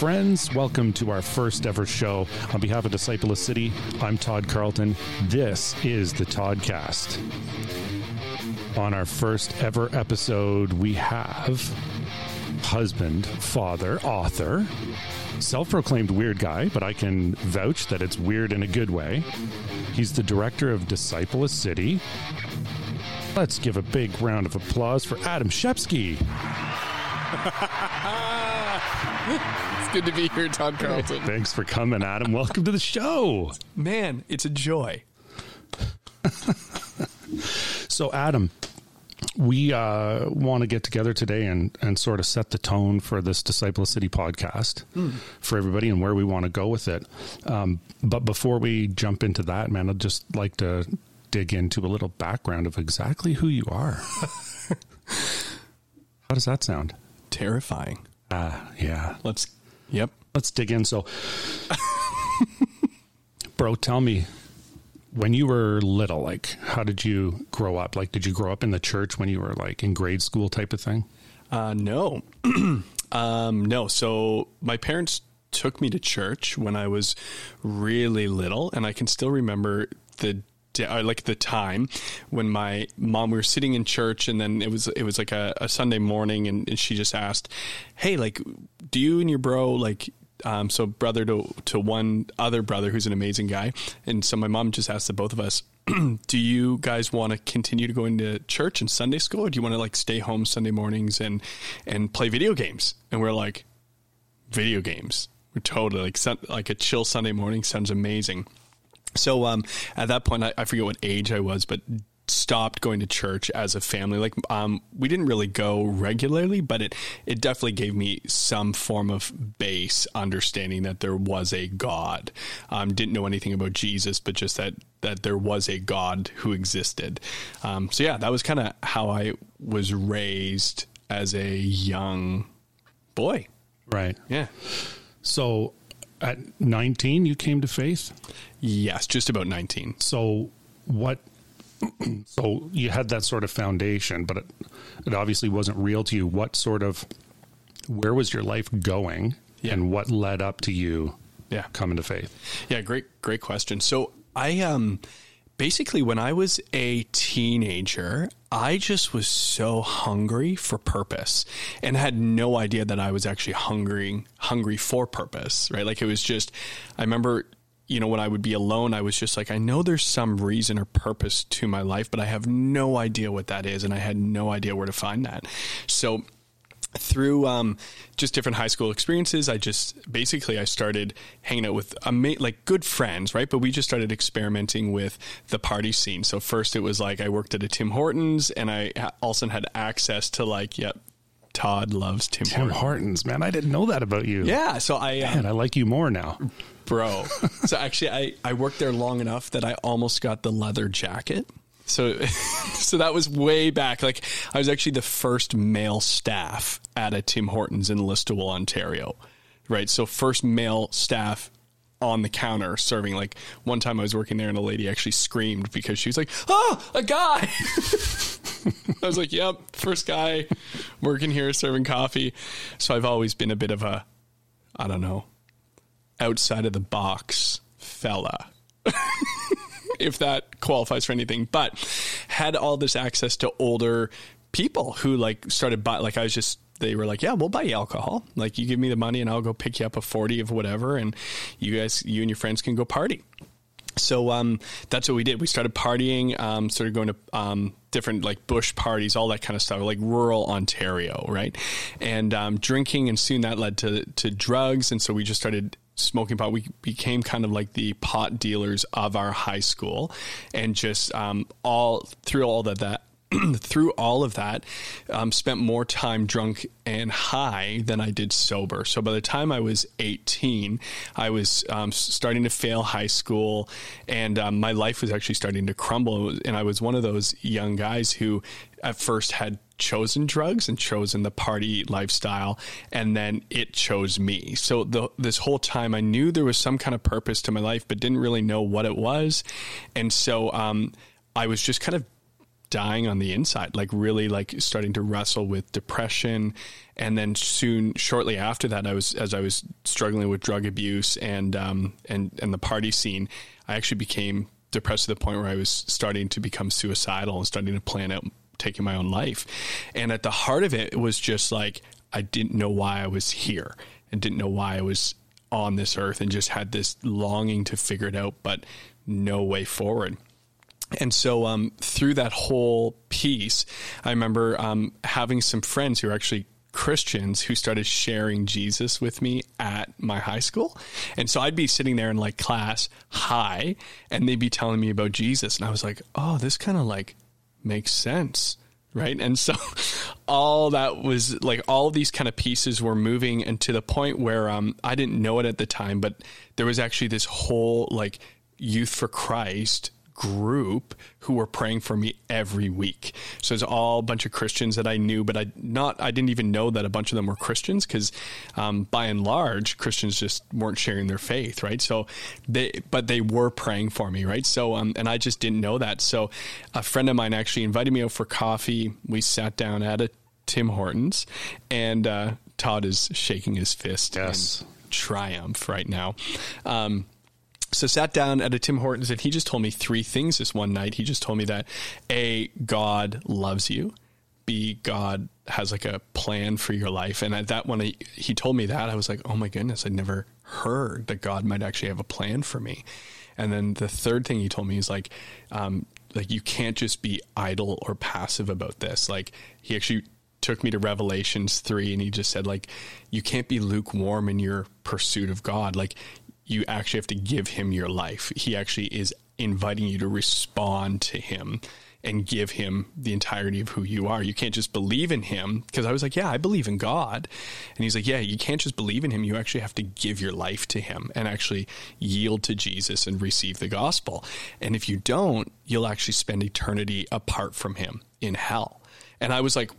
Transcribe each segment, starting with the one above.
Friends, welcome to our first ever show. On behalf of Disciple a City, I'm Todd Carlton. This is the Toddcast. On our first ever episode, we have husband, father, author, self proclaimed weird guy, but I can vouch that it's weird in a good way. He's the director of Disciple a City. Let's give a big round of applause for Adam Shepski. It's good to be here, Todd Carlton. Thanks for coming, Adam. Welcome to the show. Man, it's a joy. so, Adam, we uh, want to get together today and, and sort of set the tone for this Disciple City podcast hmm. for everybody and where we want to go with it. Um, but before we jump into that, man, I'd just like to dig into a little background of exactly who you are. How does that sound? Terrifying. Uh, yeah. Let's. Yep. Let's dig in. So, bro, tell me, when you were little, like, how did you grow up? Like, did you grow up in the church when you were like in grade school type of thing? Uh, no, um, no. So my parents took me to church when I was really little, and I can still remember the uh, like the time when my mom we were sitting in church and then it was it was like a, a Sunday morning and, and, she just asked, "Hey, like, do you and your bro like?" Um, so brother to to one other brother who's an amazing guy, and so my mom just asked the both of us, "Do you guys want to continue to go into church and Sunday school, or do you want to like stay home Sunday mornings and and play video games?" And we're like, "Video games." We're totally like like a chill Sunday morning sounds amazing. So um, at that point, I, I, forget what age I was, but stopped going to church as a family. Like um, we didn't really go regularly, but it it definitely gave me some form of base understanding that there was a God. Um, didn't know anything about Jesus, but just that that there was a God who existed. Um, so yeah, that was kind of how I was raised as a young boy. Right. Yeah. So at 19 you came to faith? Yes just about 19 so what so you had that sort of foundation but it, it obviously wasn't real to you. What sort of where was your life going? Yeah. and what led up to you yeah. coming to faith? Yeah great great question. So i um basically when I was a teenager, I just was so hungry for purpose and had no idea that I was actually hungry hungry for purpose, right? Like it was just I remember you know when I would be alone, I was just like I know there's some reason or purpose to my life, but I have no idea what that is and I had no idea where to find that. So through um, just different high school experiences, I just basically I started hanging out with ama- like good friends, right? But we just started experimenting with the party scene. So first it was like I worked at a Tim Hortons, and I also had access to like, yep, Todd loves Tim, Tim Hortons. Hortons. Man, I didn't know that about you. Yeah, so I man, I like you more now, bro. so actually, I I worked there long enough that I almost got the leather jacket. So, so that was way back. Like I was actually the first male staff at a Tim Hortons in Listowel, Ontario. Right. So first male staff on the counter serving. Like one time I was working there and a lady actually screamed because she was like, "Oh, a guy!" I was like, "Yep, first guy working here serving coffee." So I've always been a bit of a, I don't know, outside of the box fella if that qualifies for anything, but had all this access to older people who like started buy like I was just they were like, "Yeah, we'll buy you alcohol. Like you give me the money and I'll go pick you up a 40 of whatever and you guys you and your friends can go party." So um, that's what we did. We started partying, um, started going to um, different like bush parties, all that kind of stuff, like rural Ontario, right? And um, drinking, and soon that led to to drugs, and so we just started smoking pot. We became kind of like the pot dealers of our high school, and just um, all through all of that. through all of that, um, spent more time drunk and high than I did sober. So by the time I was 18, I was um, starting to fail high school, and um, my life was actually starting to crumble. And I was one of those young guys who, at first, had chosen drugs and chosen the party lifestyle and then it chose me so the, this whole time i knew there was some kind of purpose to my life but didn't really know what it was and so um, i was just kind of dying on the inside, like really like starting to wrestle with depression. And then soon, shortly after that, I was as I was struggling with drug abuse and um, and and the party scene, I actually became depressed to the point where I was starting to become suicidal and starting to plan out taking my own life. And at the heart of it, it was just like I didn't know why I was here and didn't know why I was on this earth and just had this longing to figure it out, but no way forward. And so, um, through that whole piece, I remember um, having some friends who are actually Christians who started sharing Jesus with me at my high school. And so I'd be sitting there in like class, hi, and they'd be telling me about Jesus. And I was like, oh, this kind of like makes sense. Right. And so all that was like all these kind of pieces were moving and to the point where um, I didn't know it at the time, but there was actually this whole like youth for Christ group who were praying for me every week. So it's all a bunch of Christians that I knew, but I not I didn't even know that a bunch of them were Christians because um, by and large Christians just weren't sharing their faith, right? So they but they were praying for me, right? So um, and I just didn't know that. So a friend of mine actually invited me out for coffee. We sat down at a Tim Hortons, and uh, Todd is shaking his fist yes. in triumph right now. Um, so sat down at a Tim Hortons and he just told me three things this one night. He just told me that A, God loves you. B, God has like a plan for your life. And at that one, he, told me that, I was like, oh my goodness, I never heard that God might actually have a plan for me. And then the third thing he told me is like, um, like you can't just be idle or passive about this. Like he actually took me to Revelations 3 and he just said like you can't be lukewarm in your pursuit of God like you actually have to give him your life. He actually is inviting you to respond to him and give him the entirety of who you are. You can't just believe in him because I was like, yeah, I believe in God. And he's like, yeah, you can't just believe in him. You actually have to give your life to him and actually yield to Jesus and receive the gospel. And if you don't, you'll actually spend eternity apart from him in hell. And I was like,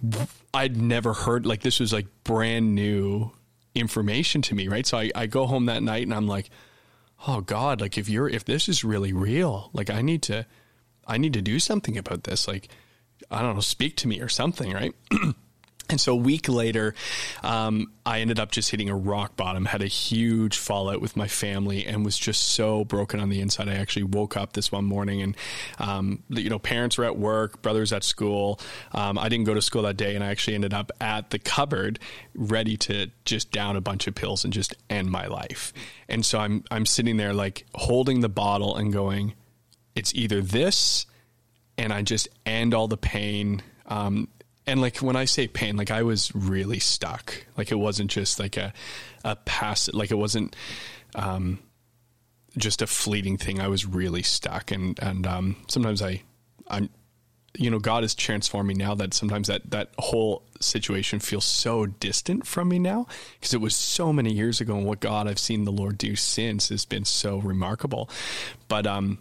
I'd never heard like this was like brand new information to me, right? So I, I go home that night and I'm like, oh God, like if you're if this is really real, like I need to I need to do something about this. Like, I don't know, speak to me or something, right? And so a week later, um, I ended up just hitting a rock bottom, had a huge fallout with my family, and was just so broken on the inside. I actually woke up this one morning, and um, you know, parents were at work, brothers at school. Um, I didn't go to school that day, and I actually ended up at the cupboard, ready to just down a bunch of pills and just end my life. And so I'm I'm sitting there like holding the bottle and going, it's either this, and I just end all the pain. Um, and like when I say pain, like I was really stuck. Like it wasn't just like a a pass. Like it wasn't um, just a fleeting thing. I was really stuck, and and um, sometimes I I'm you know God is transforming now that sometimes that that whole situation feels so distant from me now because it was so many years ago, and what God I've seen the Lord do since has been so remarkable. But um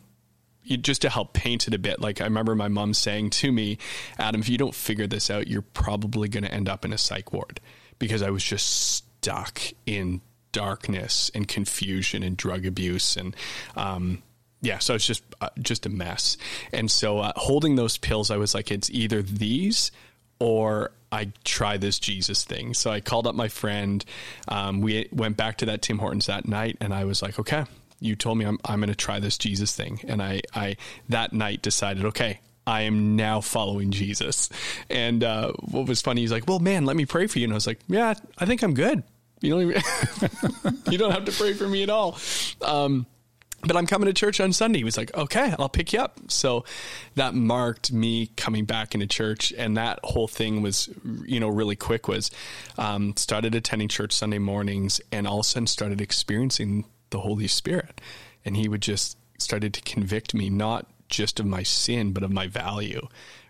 just to help paint it a bit, like I remember my mom saying to me, Adam, if you don't figure this out, you're probably going to end up in a psych ward because I was just stuck in darkness and confusion and drug abuse and, um, yeah, so it's just uh, just a mess. And so uh, holding those pills, I was like, it's either these or I try this Jesus thing. So I called up my friend. Um, we went back to that Tim Hortons that night, and I was like, okay, you told me I'm, I'm going to try this Jesus thing. And I, I, that night decided, okay, I am now following Jesus. And uh, what was funny, he's like, well, man, let me pray for you. And I was like, yeah, I think I'm good. You don't even, you don't have to pray for me at all. Um, but I'm coming to church on Sunday. He was like, okay, I'll pick you up. So that marked me coming back into church. And that whole thing was, you know, really quick was, um, started attending church Sunday mornings and all of a sudden started experiencing the Holy Spirit. And he would just started to convict me, not just of my sin, but of my value.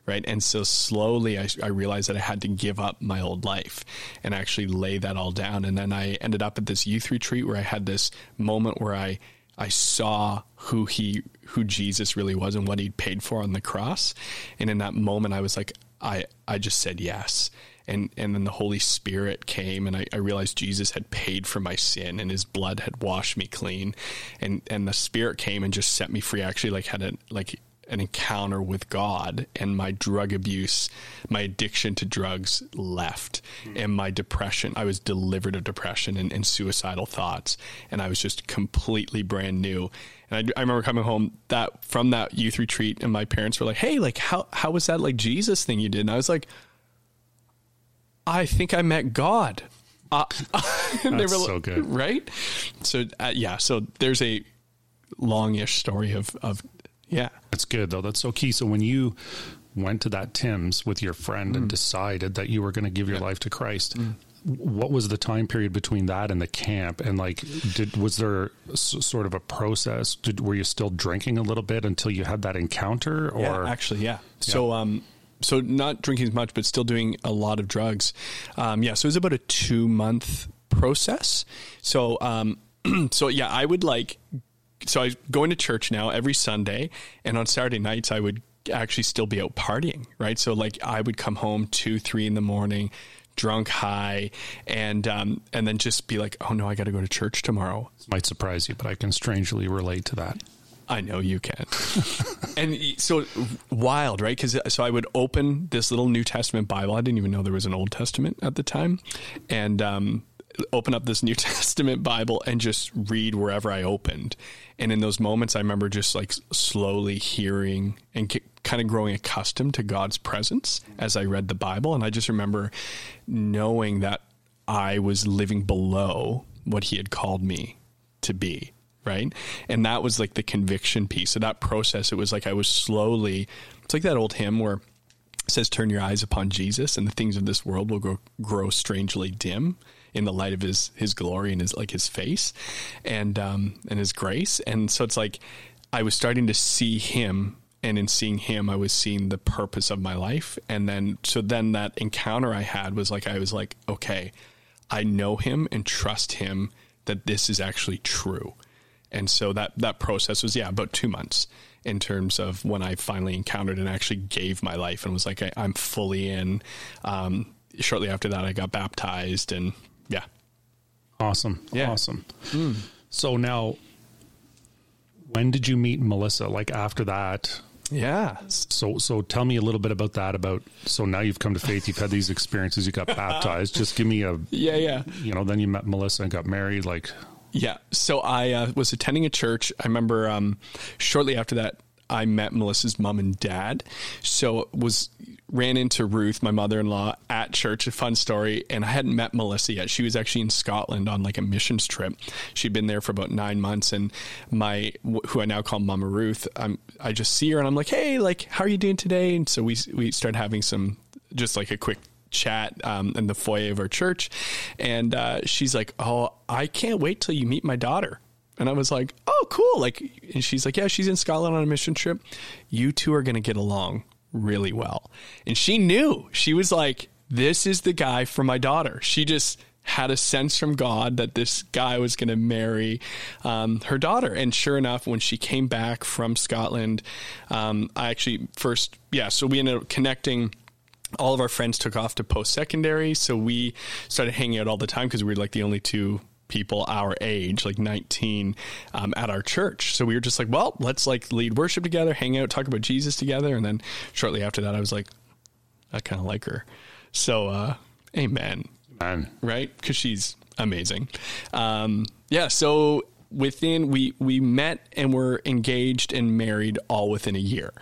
Right. And so slowly I, I realized that I had to give up my old life and actually lay that all down. And then I ended up at this youth retreat where I had this moment where I, I saw who he, who Jesus really was and what he'd paid for on the cross. And in that moment, I was like, I, I just said yes and and then the Holy Spirit came, and I, I, realized Jesus had paid for my sin, and His blood had washed me clean, and and the Spirit came and just set me free. I actually, like had a like an encounter with God and my drug abuse, my addiction to drugs left hmm. and my depression. I was delivered of depression and, and suicidal thoughts. And I was just completely brand new. And I, I, remember coming home that from that youth retreat and my parents were like, Hey, like how, how was that like Jesus thing you did? And I was like, I think I met God. Uh, they were so good. Right. So uh, yeah, so there's a longish story of, of yeah. That's good though. That's so key. So when you went to that Tim's with your friend mm. and decided that you were going to give your yeah. life to Christ, mm. what was the time period between that and the camp? And like, did was there s- sort of a process? Did, were you still drinking a little bit until you had that encounter? Or yeah, actually, yeah. yeah. So, um, so not drinking as much, but still doing a lot of drugs. Um, yeah. So it was about a two month process. So, um, so yeah, I would like so I was going to church now every Sunday, and on Saturday nights I would actually still be out partying, right? So like I would come home two, three in the morning, drunk, high, and um, and then just be like, oh no, I got to go to church tomorrow. Might surprise you, but I can strangely relate to that. I know you can. and so wild, right? Because so I would open this little New Testament Bible. I didn't even know there was an Old Testament at the time, and um, open up this New Testament Bible and just read wherever I opened. And in those moments, I remember just like slowly hearing and kind of growing accustomed to God's presence as I read the Bible. And I just remember knowing that I was living below what He had called me to be. Right. And that was like the conviction piece. So that process, it was like I was slowly, it's like that old hymn where it says, Turn your eyes upon Jesus, and the things of this world will grow, grow strangely dim in the light of his his glory and his like his face and um and his grace and so it's like I was starting to see him and in seeing him I was seeing the purpose of my life and then so then that encounter I had was like I was like okay I know him and trust him that this is actually true and so that that process was yeah about 2 months in terms of when I finally encountered and actually gave my life and was like I, am fully in um, shortly after that I got baptized and yeah. Awesome. Yeah. Awesome. Mm. So now, when did you meet Melissa? Like after that? Yeah. So so tell me a little bit about that. About so now you've come to faith. You've had these experiences. You got baptized. Just give me a yeah yeah. You know, then you met Melissa and got married. Like yeah. So I uh, was attending a church. I remember um, shortly after that. I met Melissa's mom and dad. So was ran into Ruth, my mother in law, at church. A fun story. And I hadn't met Melissa yet. She was actually in Scotland on like a missions trip. She'd been there for about nine months. And my, who I now call Mama Ruth, I'm, I just see her and I'm like, hey, like, how are you doing today? And so we, we started having some, just like a quick chat um, in the foyer of our church. And uh, she's like, oh, I can't wait till you meet my daughter. And I was like, oh, cool. Like, and she's like, yeah, she's in Scotland on a mission trip. You two are going to get along really well. And she knew. She was like, this is the guy for my daughter. She just had a sense from God that this guy was going to marry um, her daughter. And sure enough, when she came back from Scotland, um, I actually first, yeah, so we ended up connecting all of our friends took off to post secondary. So we started hanging out all the time because we were like the only two people our age, like 19, um, at our church. So we were just like, well, let's like lead worship together, hang out, talk about Jesus together. And then shortly after that, I was like, I kind of like her. So, uh, amen. Amen. Right? Because she's amazing. Um, yeah. So within, we, we met and were engaged and married all within a year.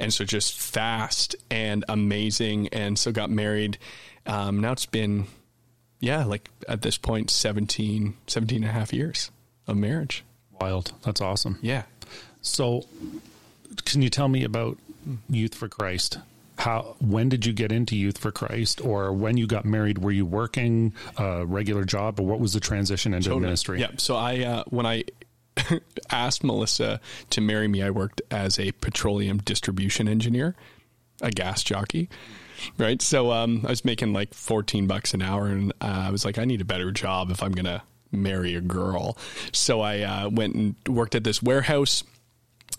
And so just fast and amazing. And so got married. Um, now it's been yeah, like at this point, 17, 17 and a half years of marriage. Wild. That's awesome. Yeah. So, can you tell me about Youth for Christ? How when did you get into Youth for Christ, or when you got married? Were you working a regular job, or what was the transition into totally. ministry? Yeah. So I uh, when I asked Melissa to marry me, I worked as a petroleum distribution engineer, a gas jockey right? So um, I was making like 14 bucks an hour, and uh, I was like, I need a better job if I'm gonna marry a girl. So I uh, went and worked at this warehouse.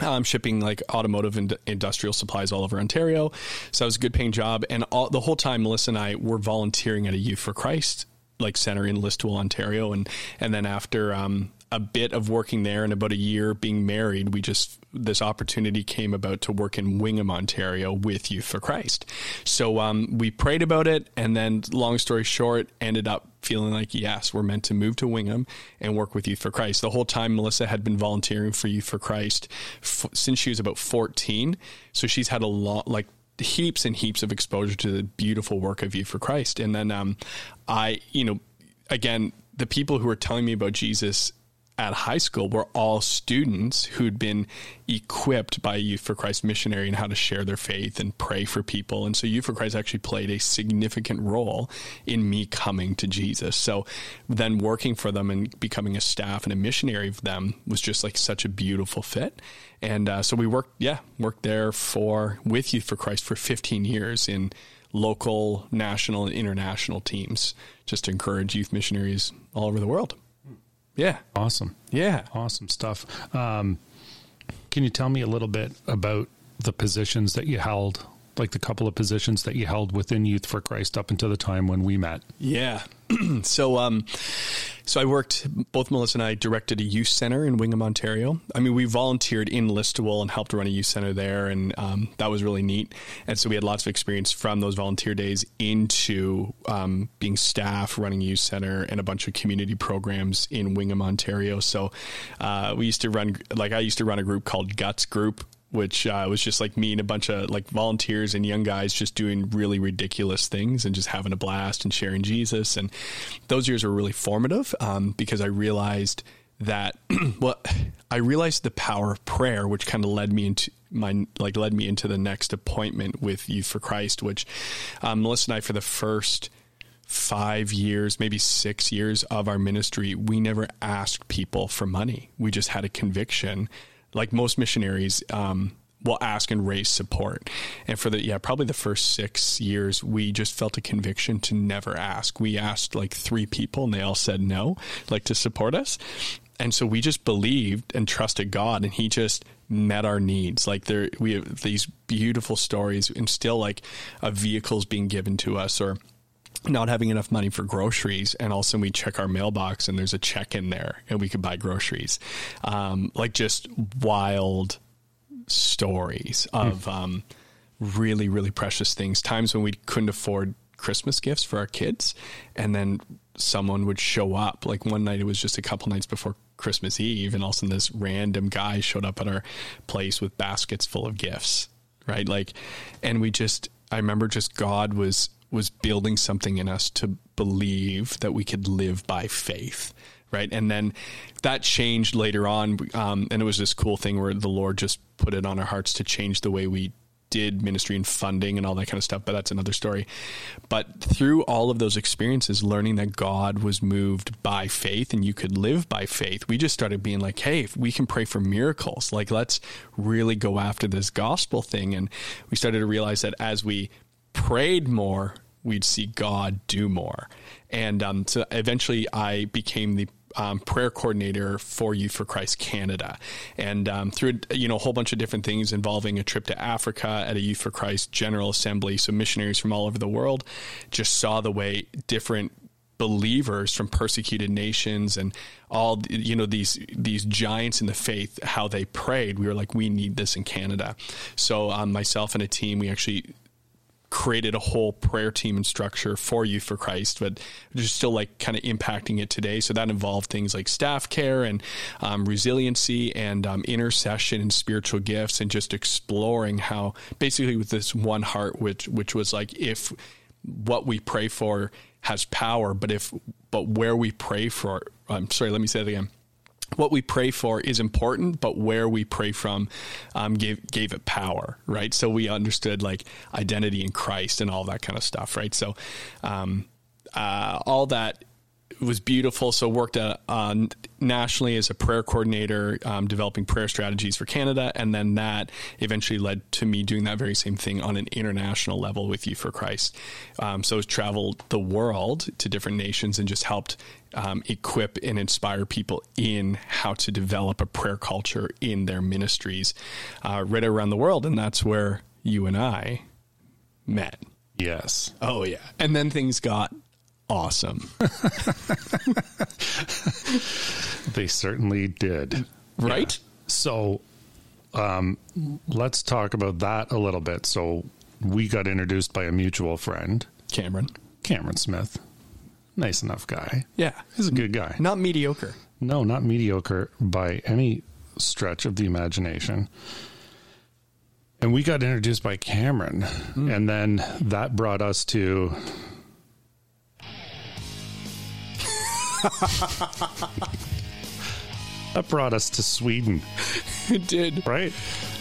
Um, shipping like automotive and industrial supplies all over Ontario. So it was a good paying job. And all, the whole time, Melissa and I were volunteering at a Youth for Christ like center in Listowel, Ontario. And, and then after, um, a bit of working there and about a year being married, we just this opportunity came about to work in Wingham, Ontario, with Youth for Christ. So um, we prayed about it, and then, long story short, ended up feeling like yes, we're meant to move to Wingham and work with Youth for Christ. The whole time, Melissa had been volunteering for Youth for Christ f- since she was about fourteen, so she's had a lot like heaps and heaps of exposure to the beautiful work of Youth for Christ. And then um, I, you know, again, the people who were telling me about Jesus at high school were all students who'd been equipped by Youth for Christ missionary and how to share their faith and pray for people. And so Youth for Christ actually played a significant role in me coming to Jesus. So then working for them and becoming a staff and a missionary of them was just like such a beautiful fit. And uh, so we worked, yeah, worked there for with Youth for Christ for 15 years in local, national, and international teams just to encourage youth missionaries all over the world. Yeah. Awesome. Yeah. Awesome stuff. Um, can you tell me a little bit about the positions that you held, like the couple of positions that you held within Youth for Christ up until the time when we met? Yeah. so, um, so I worked. Both Melissa and I directed a youth center in Wingham, Ontario. I mean, we volunteered in Listowel and helped run a youth center there, and um, that was really neat. And so we had lots of experience from those volunteer days into um, being staff, running youth center, and a bunch of community programs in Wingham, Ontario. So uh, we used to run, like I used to run a group called Guts Group, which uh, was just like me and a bunch of like volunteers and young guys just doing really ridiculous things and just having a blast and sharing Jesus. And those years were really formative um, because I realized that well, I realized the power of prayer, which kind of led me into my like led me into the next appointment with Youth for Christ, which um, Melissa and I for the first five years, maybe six years of our ministry, we never asked people for money. We just had a conviction like most missionaries, um, will ask and raise support. And for the, yeah, probably the first six years, we just felt a conviction to never ask. We asked like three people and they all said no, like to support us. And so we just believed and trusted God and he just met our needs. Like there, we have these beautiful stories and still like a vehicles being given to us or not having enough money for groceries, and all of a sudden we check our mailbox and there's a check in there, and we could buy groceries. Um, like just wild stories of mm. um, really, really precious things. Times when we couldn't afford Christmas gifts for our kids, and then someone would show up. Like one night, it was just a couple nights before Christmas Eve, and all of a sudden this random guy showed up at our place with baskets full of gifts, right? Like, and we just, I remember just God was was building something in us to believe that we could live by faith right and then that changed later on um, and it was this cool thing where the lord just put it on our hearts to change the way we did ministry and funding and all that kind of stuff, but that's another story. But through all of those experiences, learning that God was moved by faith and you could live by faith, we just started being like, hey, if we can pray for miracles, like let's really go after this gospel thing. And we started to realize that as we prayed more, we'd see God do more. And um, so eventually I became the um, prayer coordinator for Youth for Christ Canada, and um, through you know a whole bunch of different things involving a trip to Africa at a Youth for Christ General Assembly. So missionaries from all over the world just saw the way different believers from persecuted nations and all you know these these giants in the faith how they prayed we were like we need this in canada so um, myself and a team we actually created a whole prayer team and structure for Youth for Christ, but just still like kind of impacting it today. So that involved things like staff care and um, resiliency and um, intercession and spiritual gifts, and just exploring how basically with this one heart, which which was like if what we pray for has power, but if but where we pray for, I'm sorry, let me say that again what we pray for is important, but where we pray from um, gave gave it power, right? So we understood like identity in Christ and all that kind of stuff, right? So um, uh, all that was beautiful. So worked uh, nationally as a prayer coordinator, um, developing prayer strategies for Canada, and then that eventually led to me doing that very same thing on an international level with Youth for Christ. Um, so traveled the world to different nations and just helped um, equip and inspire people in how to develop a prayer culture in their ministries uh, right around the world, and that's where you and I met. Yes. Oh yeah, and then things got awesome. They certainly did. Right? So um, let's talk about that a little bit. So we got introduced by a mutual friend, Cameron. Cameron Smith. Nice enough guy. Yeah. He's a good guy. Not mediocre. No, not mediocre by any stretch of the imagination. And we got introduced by Cameron. And then that brought us to. that brought us to Sweden, It did. right?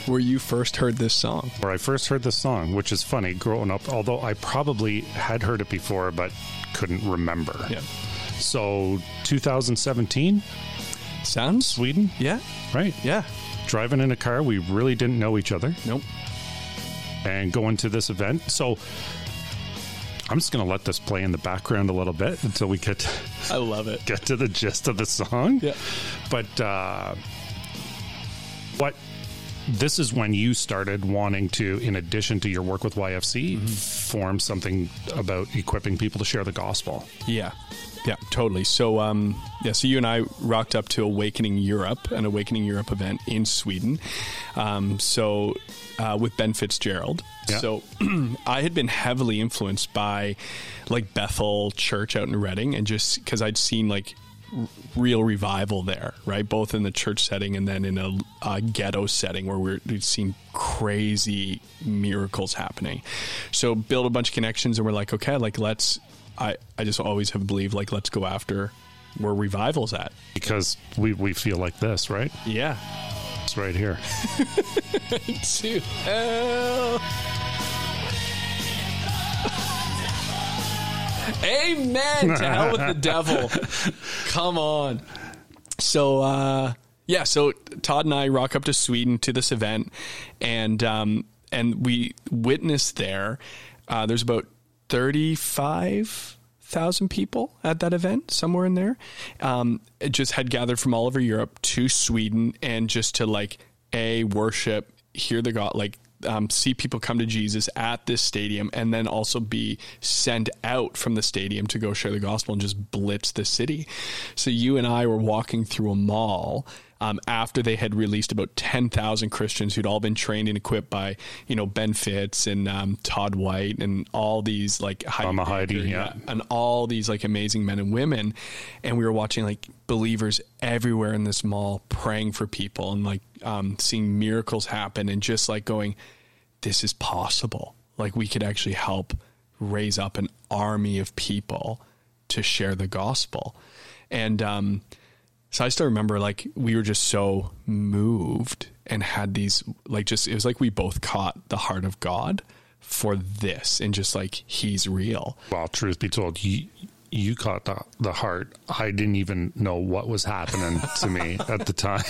Where you first heard this song. Where I first heard the song, which is funny growing up, although I probably had heard it before but couldn't remember. Yeah. So 2017, Sounds? Sweden, Yeah. right? Yeah. Driving in a car, we really didn't know each other. Nope. and going to this event. So I'm just going to let this play in the background a little bit until we get I love it. get to the gist of the song. Yeah. But uh, what this is when you started wanting to, in addition to your work with YFC, form something about equipping people to share the gospel. Yeah. Yeah, totally. So, um, yeah, so you and I rocked up to Awakening Europe, an Awakening Europe event in Sweden. Um, so, uh, with Ben Fitzgerald. Yeah. So, I had been heavily influenced by like Bethel Church out in Redding, and just because I'd seen like real revival there, right? Both in the church setting and then in a, a ghetto setting where we're, we'd seen crazy miracles happening. So build a bunch of connections and we're like, okay, like let's, I, I just always have believed like, let's go after where revival's at. Because we, we feel like this, right? Yeah. It's right here. To hell. Amen. to hell with the devil. Come on. So uh yeah, so Todd and I rock up to Sweden to this event and um and we witnessed there uh there's about 35,000 people at that event, somewhere in there. Um, it just had gathered from all over Europe to Sweden and just to like a worship, hear the God, like um, see people come to Jesus at this stadium, and then also be sent out from the stadium to go share the gospel and just blitz the city. So you and I were walking through a mall. Um, after they had released about 10,000 Christians who'd all been trained and equipped by, you know, Ben Fitz and um, Todd White and all these like Heidi Heidi, yeah. and all these like amazing men and women. And we were watching like believers everywhere in this mall praying for people and like um, seeing miracles happen and just like going this is possible. Like we could actually help raise up an army of people to share the gospel. And um, so I still remember like we were just so moved and had these like just it was like we both caught the heart of God for this and just like he's real. Well, truth be told, you you caught the the heart. I didn't even know what was happening to me at the time.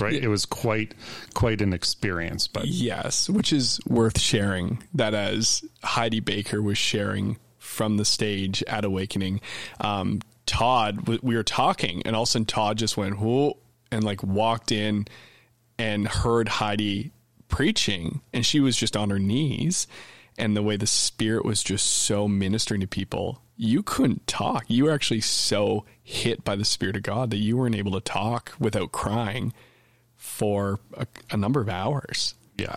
Right? It was quite quite an experience, but Yes, which is worth sharing that as Heidi Baker was sharing from the stage at Awakening, um, Todd, we were talking, and all of a sudden Todd just went, whoa, and like walked in and heard Heidi preaching, and she was just on her knees. And the way the Spirit was just so ministering to people, you couldn't talk. You were actually so hit by the Spirit of God that you weren't able to talk without crying for a, a number of hours. yeah,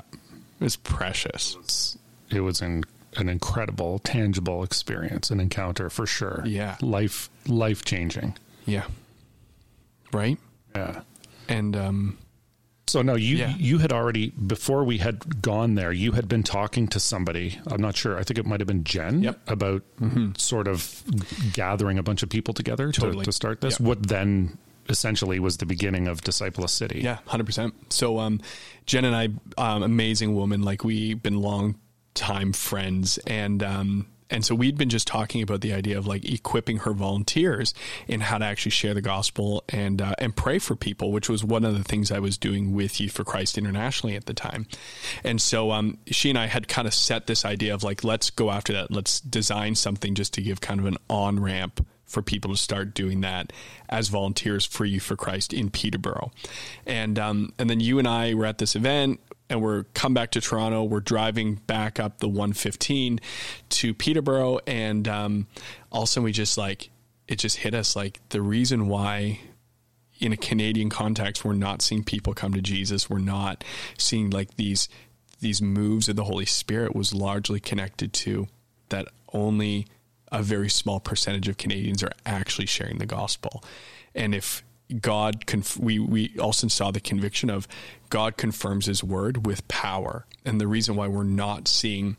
It was precious. it was an an incredible, tangible experience, an encounter for sure. Yeah. life life changing. Yeah. Right? Yeah. And um So no, you Yeah. you had already before we had gone there. You had been talking to somebody. I'm not sure. I think it might have been Jen Yep. Mm-hmm. about sort of gathering a bunch of people together to, Totally. to start this. Yeah. What then essentially was the beginning of Disciple City. yeah, 100%. So um Jen and I um amazing woman like we've been long time friends and um and so we'd been just talking about the idea of like equipping her volunteers in how to actually share the gospel and uh, and pray for people, which was one of the things I was doing with Youth for Christ internationally at the time. And so um, she and I had kind of set this idea of like let's go after that. Let's design something just to give kind of an on ramp for people to start doing that as volunteers for Youth for Christ in Peterborough. And um, and then you and I were at this event. And we're come back to Toronto. We're driving back up the 115 to Peterborough, and um, all of a sudden we just like it just hit us like the reason why in a Canadian context we're not seeing people come to Jesus, we're not seeing like these these moves of the Holy Spirit was largely connected to that only a very small percentage of Canadians are actually sharing the gospel, and if God, conf- we we also saw the conviction of God confirms His word with power, and the reason why we're not seeing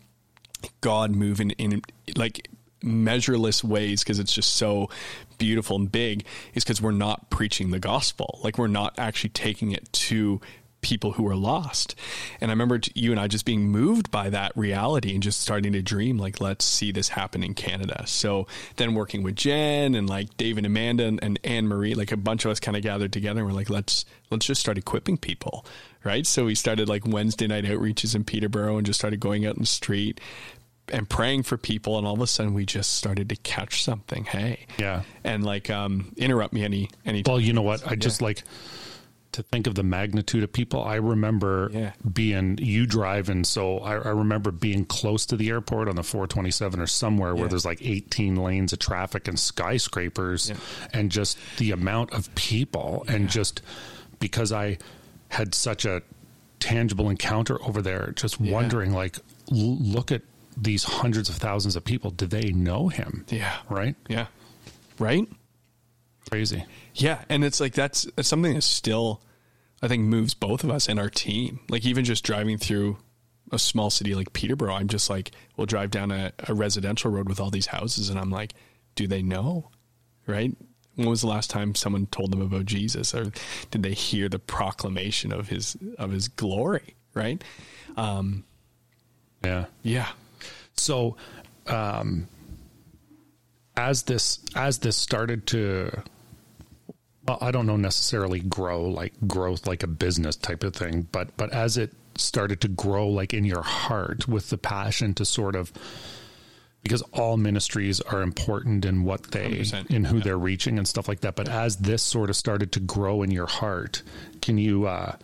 God move in, in like measureless ways because it's just so beautiful and big is because we're not preaching the gospel, like we're not actually taking it to people who are lost. And I remember you and I just being moved by that reality and just starting to dream, like, let's see this happen in Canada. So then working with Jen and like Dave and Amanda and, and Anne Marie, like a bunch of us kind of gathered together and we're like, let's, let's just start equipping people. Right. So we started like Wednesday night outreaches in Peterborough and just started going out in the street and praying for people and all of a sudden we just started to catch something hey Yeah. and like um interrupt me any any Well, you know what? I just like to think of the magnitude of people. I remember Yeah. being you driving, so I, I remember being close to the airport on the 427 or somewhere where there's like 18 lanes of traffic and skyscrapers, Yeah. and just the amount of people, and just because I had such a tangible encounter over there, just wondering like, l- look at these hundreds of thousands of people. Do they know him? yeah Right? yeah right Crazy. Yeah, and it's like that's, that's something that still I think moves both of us and our team. Like even just driving through a small city like Peterborough, I'm just like we'll drive down a, a residential road with all these houses and I'm like, do they know? Right? When was the last time someone told them about Jesus or did they hear the proclamation of his of his glory, right? Um Yeah. yeah. So, um, as this as this started to, well, I don't know necessarily grow like growth like a business type of thing, but but as it started to grow like in your heart with the passion to sort of because all ministries are important in what they 100%, in who yeah. they're reaching and stuff like that but as this sort of started to grow in your heart can you uh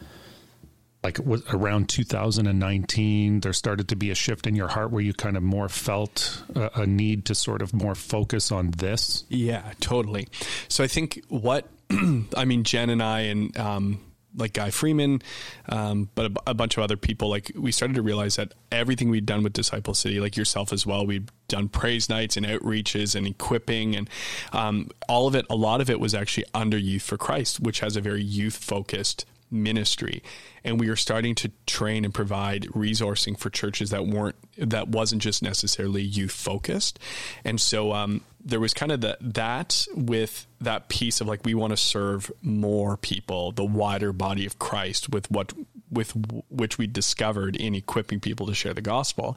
like was around 2019 there started to be a shift in your heart where you kind of more felt a, a need to sort of more focus on this Yeah, totally. So I think what I mean, Jen and I and um, like Guy Freeman, um, but a, bunch of other people, like we started to realize that everything we'd done with Disciple City, like yourself as well, we'd done praise nights and outreaches and equipping and um, all of it. A lot of it was actually under Youth for Christ, which has a very youth focused ministry and we were starting to train and provide resourcing for churches that weren't that wasn't just necessarily youth focused and so um, there was kind of the, that with that piece of like we want to serve more people the wider body of christ with what with which we discovered in equipping people to share the gospel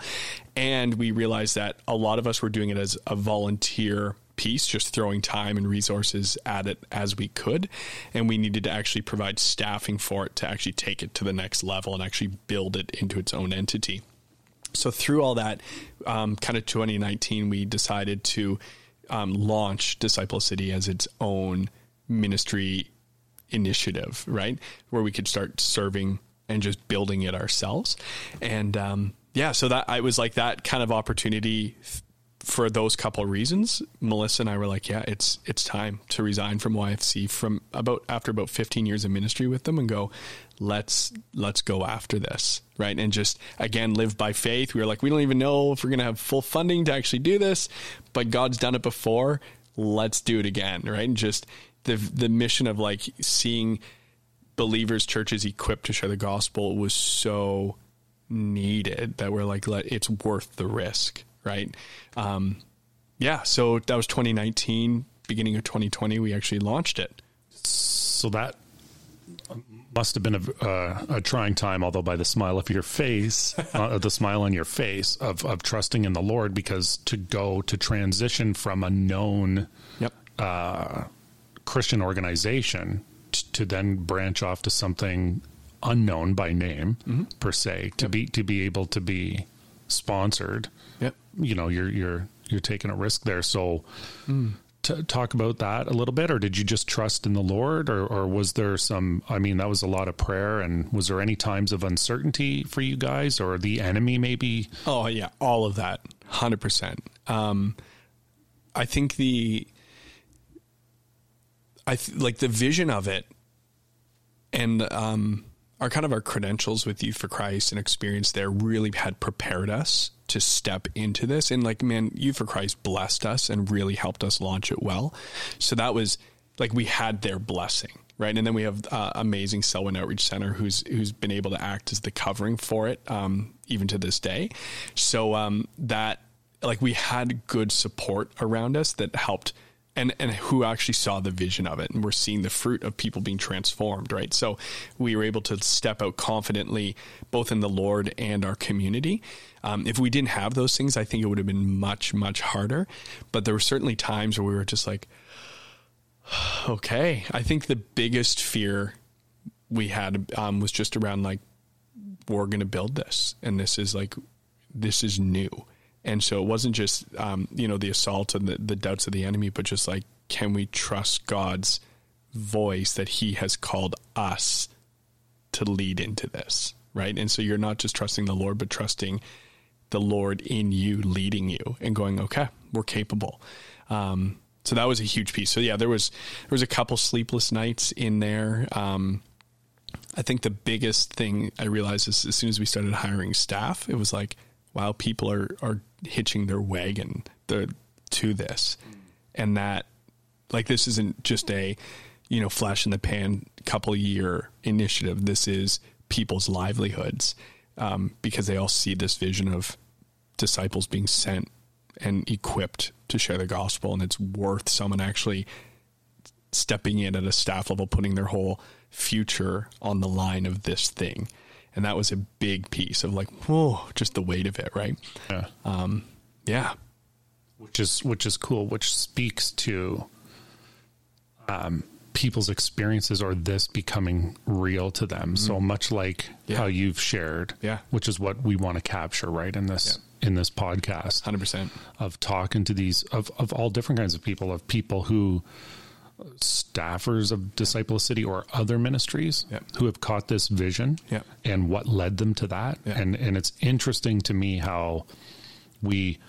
and we realized that a lot of us were doing it as a volunteer piece, just throwing time and resources at it as we could. And we needed to actually provide staffing for it to actually take it to the next level and actually build it into its own entity. So through all that, um, kind of 2019, we decided to um, launch Disciple City as its own ministry initiative, right? Where we could start serving and just building it ourselves. And um, yeah, so that I was like that kind of opportunity for those couple reasons. Melissa and I were like, yeah, it's it's time to resign from YFC from about after about 15 years of ministry with them and go, let's let's go after this, right? And just again live by faith. We were like, we don't even know if we're going to have full funding to actually do this, but God's done it before. Let's do it again, right? And just the the mission of like seeing believers churches equipped to share the gospel was so needed that we're like let, it's worth the risk right? Um yeah so that was 2019 beginning of 2020 we actually launched it. So that must have been a, uh, a trying time although by the smile of your face uh, the smile on your face of, of trusting in the lord because to go to transition from a known yep. Christian organization t- to then branch off to something unknown by name per se to be to be able to be sponsored yep you know you're you're you're taking a risk there so t- talk about that a little bit, or did you just trust in the Lord, or, or was there some? I mean, that was a lot of prayer, and was there any times of uncertainty for you guys, or the enemy maybe? Oh yeah, all of that, hundred um, percent. I think the, I th- like the vision of it, and um, our kind of our credentials with Youth for Christ and experience there really had prepared us to step into this. And like, man, Youth for Christ blessed us and really helped us launch it well. So that was like we had their blessing, right? And then we have uh, amazing Selwyn Outreach Center, who's who's been able to act as the covering for it, um, even to this day. So um, that like we had good support around us that helped and and who actually saw the vision of it and we're seeing the fruit of people being transformed right? So we were able to step out confidently both in the lord and our community. Um, if we didn't have those things i think it would have been much much harder. But there were certainly times where we were just like okay. I think the biggest fear we had um, was just around like we're going to build this and this is like this is new and so it wasn't just, um, you know, the assault and the, the doubts of the enemy, but just like, can we trust God's voice that he has called us to lead into this? Right. And so you're not just trusting the Lord, but trusting the Lord in you, leading you and going, okay, we're capable. Um, so that was a huge piece. So yeah, there was, there was a couple sleepless nights in there. Um, I think the biggest thing I realized is as soon as we started hiring staff, it was like, wow, people are, are hitching their wagon the, to this. And that, like, this isn't just a, you know, flash in the pan couple year initiative. This is people's livelihoods um, because they all see this vision of disciples being sent and equipped to share the gospel. And it's worth someone actually stepping in at a staff level, putting their whole future on the line of this thing and that was a big piece of like, whoa, just the weight of it, right? Yeah. Um, yeah. Which is which is cool. Which speaks to um, people's experiences or this becoming real to them. Mm-hmm. So much like yeah. how you've shared, yeah, which is what we want to capture, right? In this yeah. in this podcast, hundred percent of talking to these of of all different kinds of people, of people who staffers of Disciple City or other ministries yep. who have caught this vision yep. and what led them to that. Yep. And and it's interesting to me how we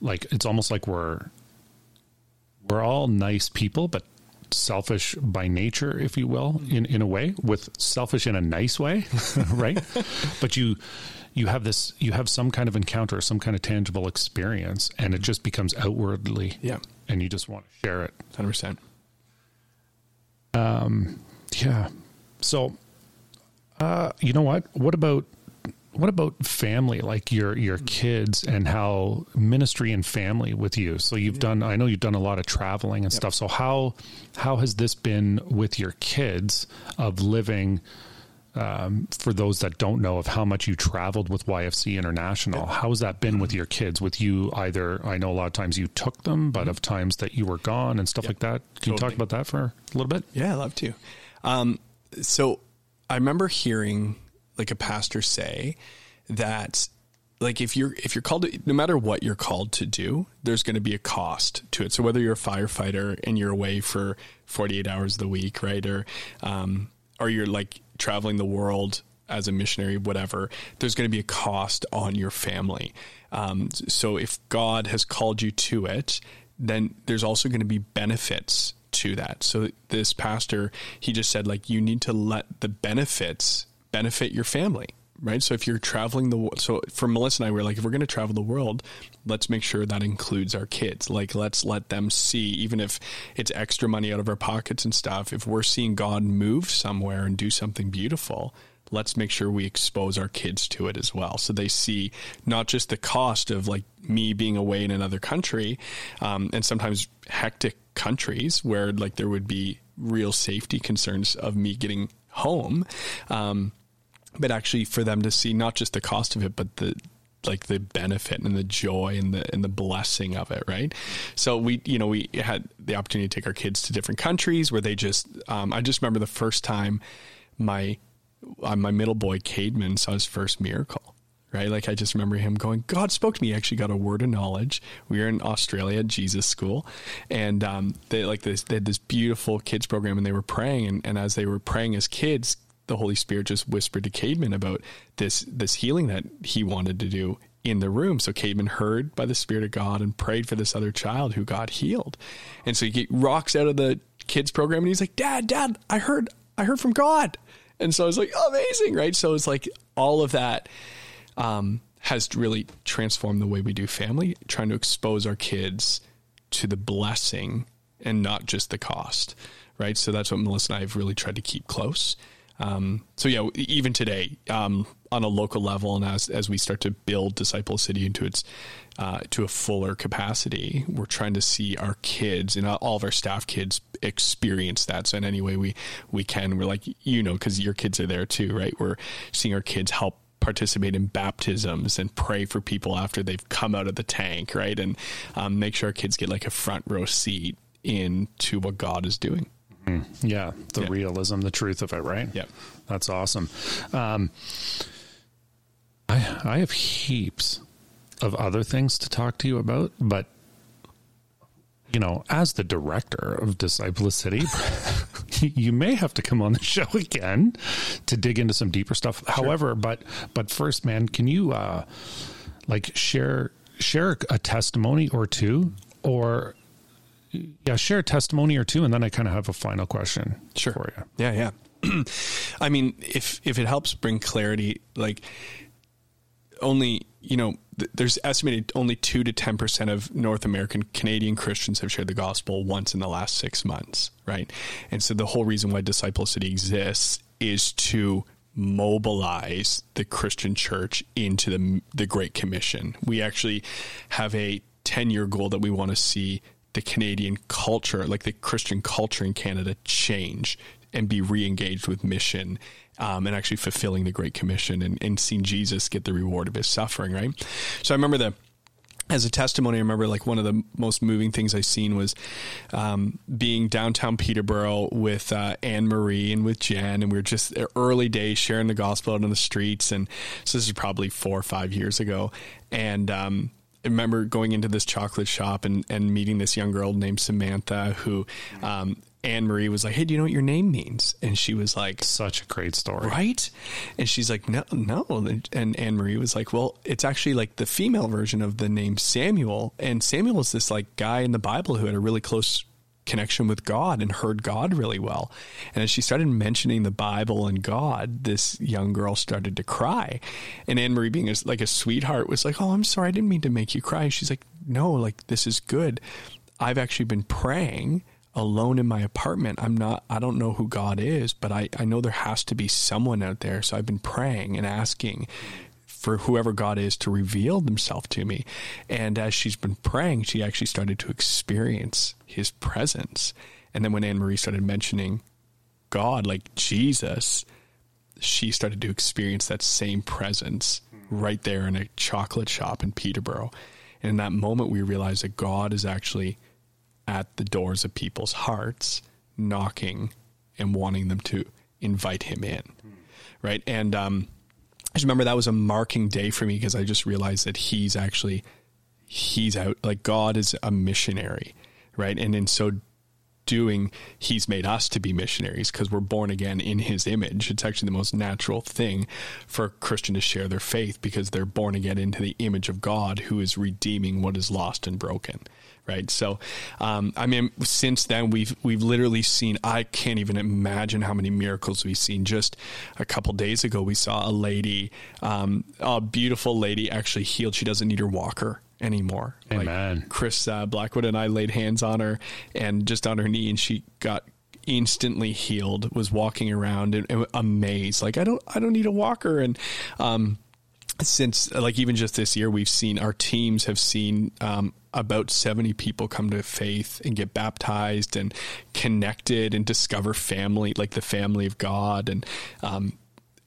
like it's almost like we're we're all nice people, but selfish by nature, if you will, mm-hmm. in, in a way, with selfish in a nice way, right? but you you have this you have some kind of encounter, some kind of tangible experience, and it mm-hmm. just becomes outwardly. Yeah. And you just want to share it. Hundred percent. Um, yeah. So, uh, you know what? What about what about family? Like your your kids and how ministry and family with you. So you've done. I know you've done a lot of traveling and yep. stuff. So how how has this been with your kids of living? Um, for those that don't know of how much you traveled with YFC International, yep. how has that been with your kids? With you, either I know a lot of times you took them, but mm-hmm. of times that you were gone and stuff yep. like that. Can totally. you talk about that for a little bit? Yeah, I love to. Um, so I remember hearing like a pastor say that like if you're if you're called to, no matter what you're called to do there's going to be a cost to it so whether you're a firefighter and you're away for 48 hours of the week right or um, or you're like traveling the world as a missionary, whatever, there's going to be a cost on your family. Um, so if God has called you to it, then there's also going to be benefits to that. So this pastor, he just said, like, you need to let the benefits benefit your family right? So if you're traveling the so for Melissa and I, we're like, if we're going to travel the world, let's make sure that includes our kids. Like, let's let them see, even if it's extra money out of our pockets and stuff. If we're seeing God move somewhere and do something beautiful, let's make sure we expose our kids to it as well, so they see not just the cost of like me being away in another country, um, and sometimes hectic countries where like there would be real safety concerns of me getting home. Um, but actually for them to see not just the cost of it, but the like the benefit and the joy and the and the blessing of it, right? So we, you know, we had the opportunity to take our kids to different countries where they just. Um, I just remember the first time my uh, my middle boy Caedmon saw his first miracle, right? Like I just remember him going, God spoke to me. He actually got a word of knowledge. We were in Australia Jesus school and um, they like this, they had this beautiful kids program and they were praying. And, and as they were praying as kids, the Holy Spirit just whispered to Caedmon about this, this healing that he wanted to do in the room. So Caedmon heard by the Spirit of God and prayed for this other child who got healed. And so he rocks out of the kids program and he's like, Dad, Dad, I heard, I heard from God. And so I was like, amazing, right? So it's like all of that um, has really transformed the way we do family, trying to expose our kids to the blessing and not just the cost, right? So that's what Melissa and I have really tried to keep close. Um, so yeah, even today, um, on a local level, and as as we start to build Disciple City into its uh, to a fuller capacity, we're trying to see our kids and all of our staff kids experience that. So in any way we we can, we're like you know because your kids are there too, right? We're seeing our kids help participate in baptisms and pray for people after they've come out of the tank, right? And um, make sure our kids get like a front row seat into what God is doing. Mm, yeah, the Yeah. realism, the truth of it, right? Yeah. That's awesome. Um, I I have heaps of other things to talk to you about, but you know, as the director of Disciple City, you may have to come on the show again to dig into some deeper stuff. However, but but first, man, can you uh, like share share a testimony or two, or yeah, share a testimony or two, and then I kind of have a final question Sure. for you. Yeah, yeah. I mean, if if it helps bring clarity, like only you know, th- there's estimated only two to ten percent of North American Canadian Christians have shared the gospel once in the last six months, right? And so the whole reason why Disciple City exists is to mobilize the Christian church into the the Great Commission. We actually have a ten year goal that we want to see the Canadian culture, like the Christian culture in Canada, change and be re-engaged with mission um, and actually fulfilling the Great Commission and, and seeing Jesus get the reward of his suffering, right? So I remember the as a testimony, I remember like one of the most moving things I seen was um, being downtown Peterborough with uh, Anne Marie and with Jen, and we were just early days sharing the gospel out on the streets. And so this is probably four or five years ago, and um, remember going into this chocolate shop and, and meeting this young girl named Samantha who um, Anne Marie was like, Hey, do you know what your name means? And she was like, Such a great story. Right? And she's like, No, no. And Anne Marie was like, Well, it's actually like the female version of the name Samuel. And Samuel is this like guy in the Bible who had a really close connection with God and heard God really well. And as she started mentioning the Bible and God, this young girl started to cry. And Anne Marie, being a, like a sweetheart, was like, Oh, I'm sorry. I didn't mean to make you cry. She's like, No, like this is good. I've actually been praying alone in my apartment. I'm not, I don't know who God is, but I, I know there has to be someone out there. So I've been praying and asking for whoever God is to reveal himself to me. And as she's been praying, she actually started to experience his presence. And then when Anne Marie started mentioning God, like Jesus, she started to experience that same presence right there in a chocolate shop in Peterborough. And in that moment, we realized that God is actually at the doors of people's hearts, knocking and wanting them to invite him in. Right. And um, just remember that was a marking day for me because I just realized that he's actually, he's out, like God is a missionary. Right. And in so doing, he's made us to be missionaries because we're born again in his image. It's actually the most natural thing for a Christian to share their faith because they're born again into the image of God who is redeeming what is lost and broken. Right. So, um, I mean, since then we've, we've literally seen, I can't even imagine how many miracles we've seen. Just a couple days ago, we saw a lady, um, a beautiful lady actually healed. She doesn't need her walker anymore. Amen. Like Chris uh, Blackwood and I laid hands on her and just on her knee, and she got instantly healed. Was walking around and, and amazed, like I don't, I don't need a walker. And um, since like even just this year, we've seen our teams have seen um, about seventy people come to faith and get baptized and connected and discover family, like the family of God, and um,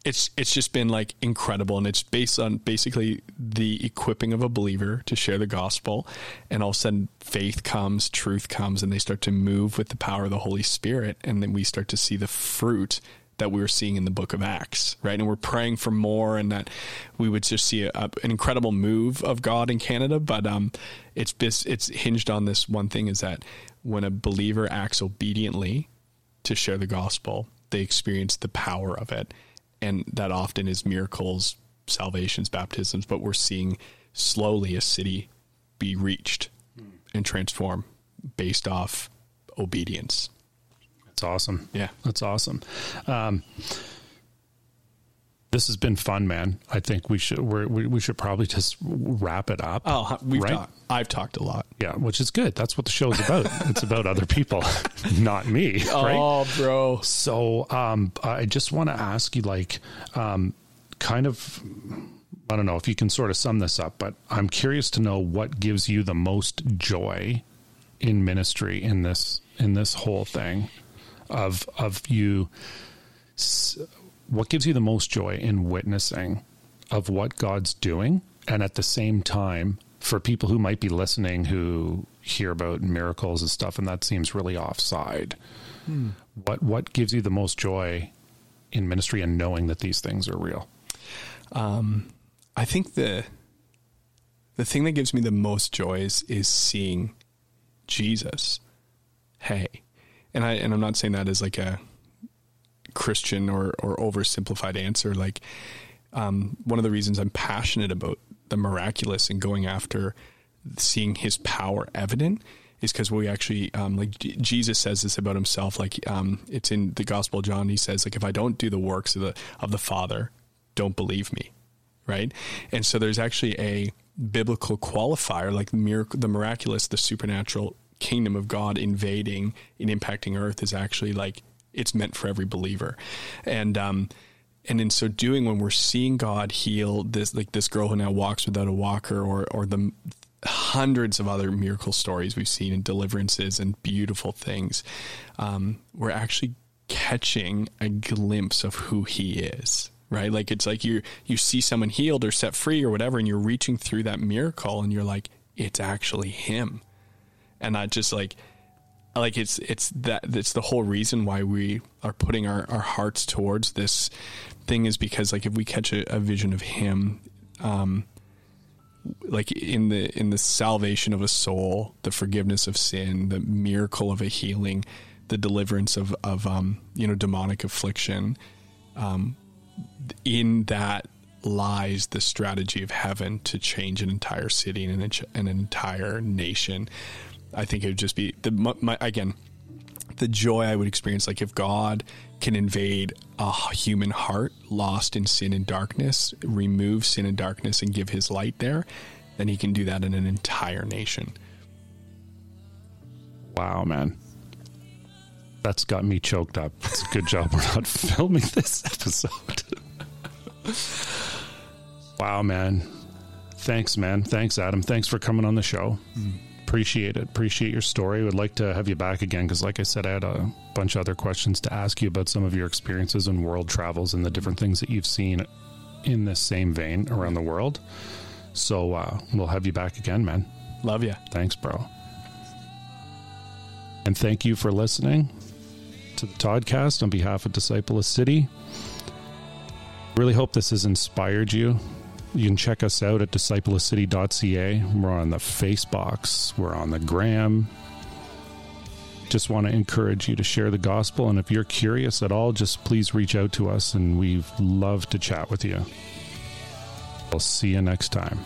it's it's just been like incredible. And it's based on basically the equipping of a believer to share the gospel. And all of a sudden faith comes truth comes and they start to move with the power of the holy spirit. And then we start to see the fruit that we were seeing in the book of Acts, right? And we're praying for more and that we would just see a, a, an incredible move of God in Canada. But um, it's, it's hinged on this one thing is that when a believer acts obediently to share the gospel, they experience the power of it. And that often is miracles, salvations, baptisms, but we're seeing slowly a city be reached and transformed based off obedience. That's awesome. Yeah. That's awesome. Um, this has been fun, man. I think we should we we should probably just wrap it up. Oh, we've right? talked. I've talked a lot. Yeah, which is good. That's what the show is about. it's about other people, not me. Right? Oh, bro. So, um, I just want to ask you, like, um, kind of. I don't know if you can sort of sum this up, but I'm curious to know what gives you the most joy in ministry in this in this whole thing of of you what gives you the most joy in witnessing of what God's doing and at the same time for people who might be listening who hear about miracles and stuff and that seems really offside. Hmm. what what gives you the most joy in ministry and knowing that these things are real? Um, I think the the thing that gives me the most joy is, is seeing Jesus. Hey and I and I'm not saying that as like a Christian or or oversimplified answer. Like um, one of the reasons I'm passionate about the miraculous and going after seeing His power evident is because we actually um, like Jesus says this about himself. Like um, it's in the Gospel of John. He says like if I don't do the works of the of the Father, don't believe me, right? And so there's actually a biblical qualifier like miracle, the miraculous, the supernatural kingdom of God invading and impacting earth is actually like it's meant for every believer. And um and in so doing when we're seeing God heal this like this girl who now walks without a walker or or the hundreds of other miracle stories we've seen and deliverances and beautiful things um, we're actually catching a glimpse of who he is right like it's like you you see someone healed or set free or whatever and you're reaching through that miracle and you're like it's actually him and not just like like it's it's that it's the whole reason why we are putting our, our hearts towards this thing is because like if we catch a, a vision of him um like in the in the salvation of a soul the forgiveness of sin the miracle of a healing the deliverance of of um you know demonic affliction um in that lies the strategy of heaven to change an entire city and an, an entire nation I think it would just be the my, again the joy I would experience. Like if God can invade a human heart lost in sin and darkness, remove sin and darkness, and give His light there, then He can do that in an entire nation. Wow, man. That's got me choked up. It's a good job we're not filming this episode. wow, man. Thanks, man. Thanks, Adam. Thanks for coming on the show. Mm appreciate it. Appreciate your story. Would like to have you back again because, like I said, I had a bunch of other questions to ask you about some of your experiences in world travels and the different things that you've seen in this same vein around the world. So uh, we'll have you back again, man. Love you. Thanks, bro. And thank you for listening to the Toddcast on behalf of Disciple a City. Really hope this has inspired you you can check us out at disciplecity.ca. We're on the Facebooks, we're on the Gram. Just want to encourage you to share the gospel. And if you're curious at all, just please reach out to us and we'd love to chat with you. We'll see you next time.